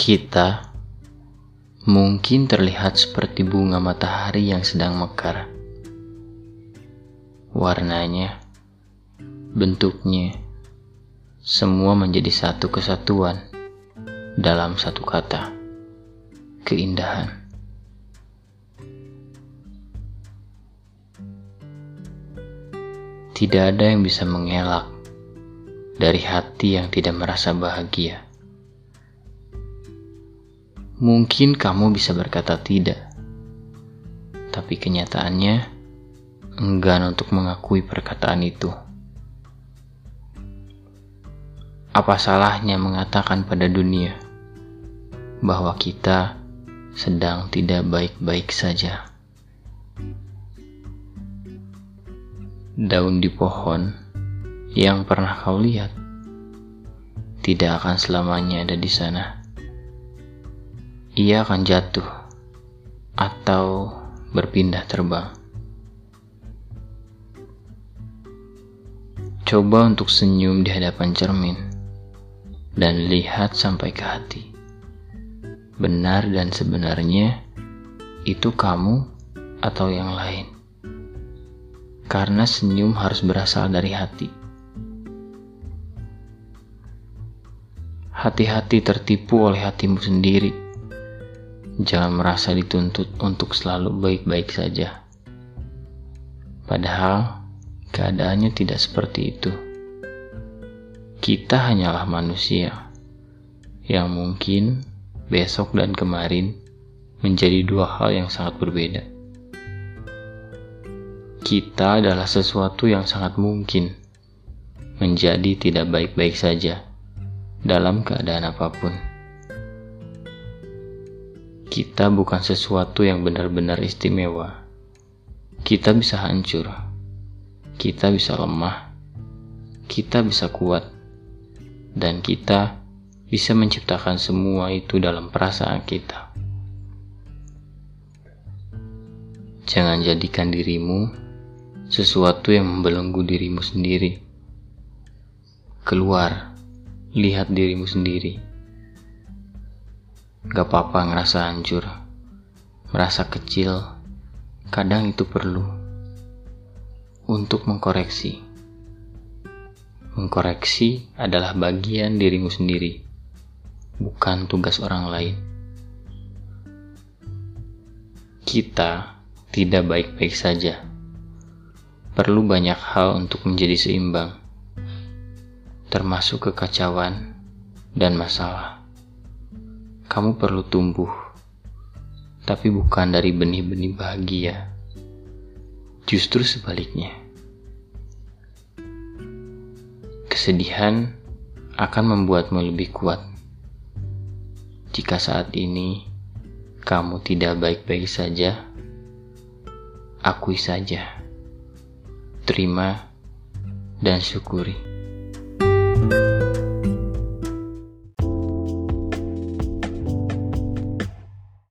Kita mungkin terlihat seperti bunga matahari yang sedang mekar. Warnanya, bentuknya, semua menjadi satu kesatuan dalam satu kata, keindahan. Tidak ada yang bisa mengelak dari hati yang tidak merasa bahagia. Mungkin kamu bisa berkata tidak, tapi kenyataannya enggan untuk mengakui perkataan itu. Apa salahnya mengatakan pada dunia bahwa kita sedang tidak baik-baik saja? Daun di pohon yang pernah kau lihat tidak akan selamanya ada di sana ia akan jatuh atau berpindah terbang. Coba untuk senyum di hadapan cermin dan lihat sampai ke hati. Benar dan sebenarnya itu kamu atau yang lain. Karena senyum harus berasal dari hati. Hati-hati tertipu oleh hatimu sendiri Jangan merasa dituntut untuk selalu baik-baik saja. Padahal keadaannya tidak seperti itu. Kita hanyalah manusia yang mungkin besok dan kemarin menjadi dua hal yang sangat berbeda. Kita adalah sesuatu yang sangat mungkin menjadi tidak baik-baik saja dalam keadaan apa pun. Kita bukan sesuatu yang benar-benar istimewa. Kita bisa hancur. Kita bisa lemah. Kita bisa kuat. Dan kita bisa menciptakan semua itu dalam perasaan kita. Jangan jadikan dirimu sesuatu yang membelenggu dirimu sendiri. Keluar, lihat dirimu sendiri Gak apa-apa ngerasa hancur, merasa kecil, kadang itu perlu untuk mengkoreksi. Mengkoreksi adalah bagian dirimu sendiri, bukan tugas orang lain. Kita tidak baik-baik saja. Perlu banyak hal untuk menjadi seimbang, termasuk kekacauan dan masalah kamu perlu tumbuh, tapi bukan dari benih-benih bahagia. Justru sebaliknya, kesedihan akan membuatmu lebih kuat. Jika saat ini kamu tidak baik-baik saja, akui saja, terima, dan syukuri.